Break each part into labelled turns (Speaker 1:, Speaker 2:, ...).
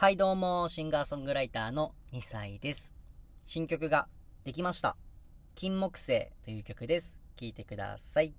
Speaker 1: はいどうも、シンガーソングライターの2歳です。新曲ができました。金木星という曲です。聴いてください。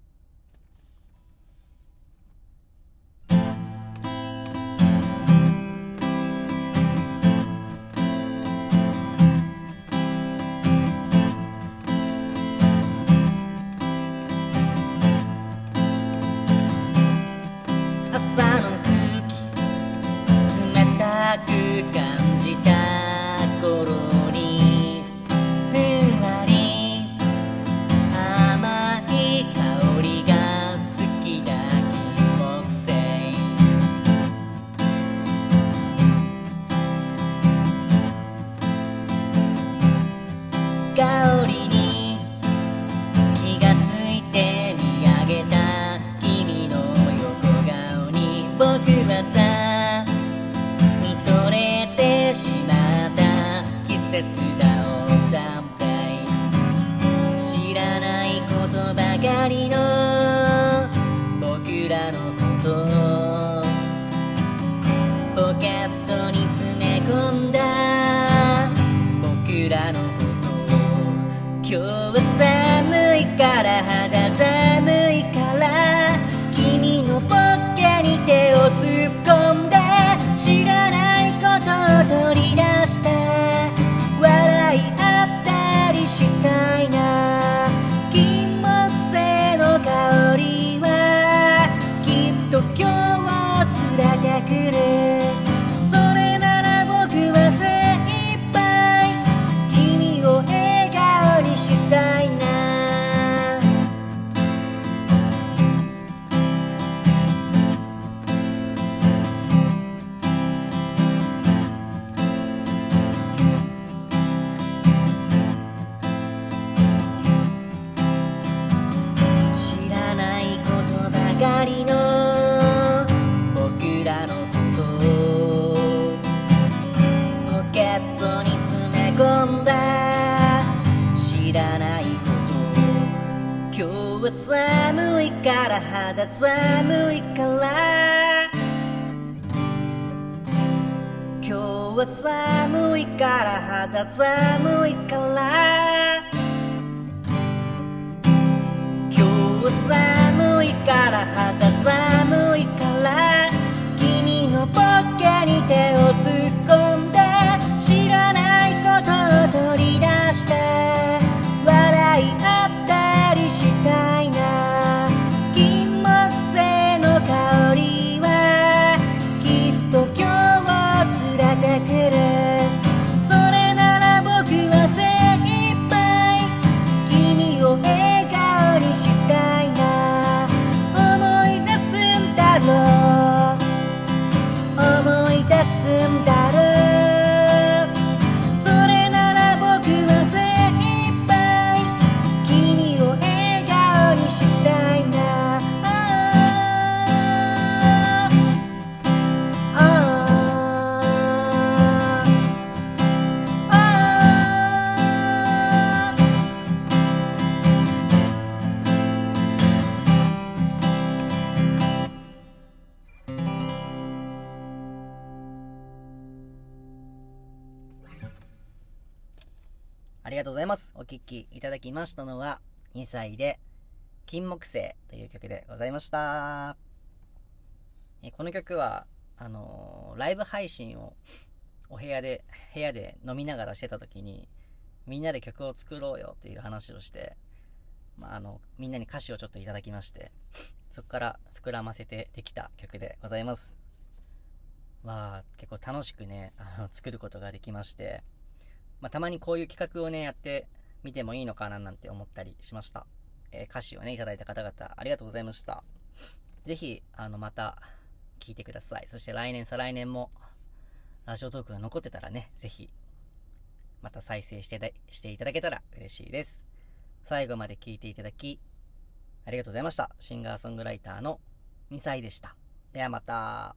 Speaker 1: らのこと。ポケットに詰め込んだ僕らのことを今日は寒いからは寒いから肌寒いから今日は寒いから肌寒いから。今日は寒いから肌寒い。からありがとうございます。お聴きいただきましたのは、2歳で、金木犀という曲でございました。えこの曲は、あのーライブ配信をお部屋で、部屋で飲みながらしてた時に、みんなで曲を作ろうよっていう話をして、まあ、あの、みんなに歌詞をちょっといただきまして、そこから膨らませてできた曲でございます。まあ、結構楽しくね、あの、作ることができまして、まあ、たまにこういう企画をね、やってみてもいいのかななんて思ったりしました。えー歌詞をね、いただいた方々、ありがとうございました。ぜひ、あの、また、聞いてください。そして来年、再来年も、ラジオトークが残ってたらね、ぜひ、また再生してしていただけたら嬉しいです。最後まで聞いていただき、ありがとうございました。シンガーソングライターの2歳でした。ではまた。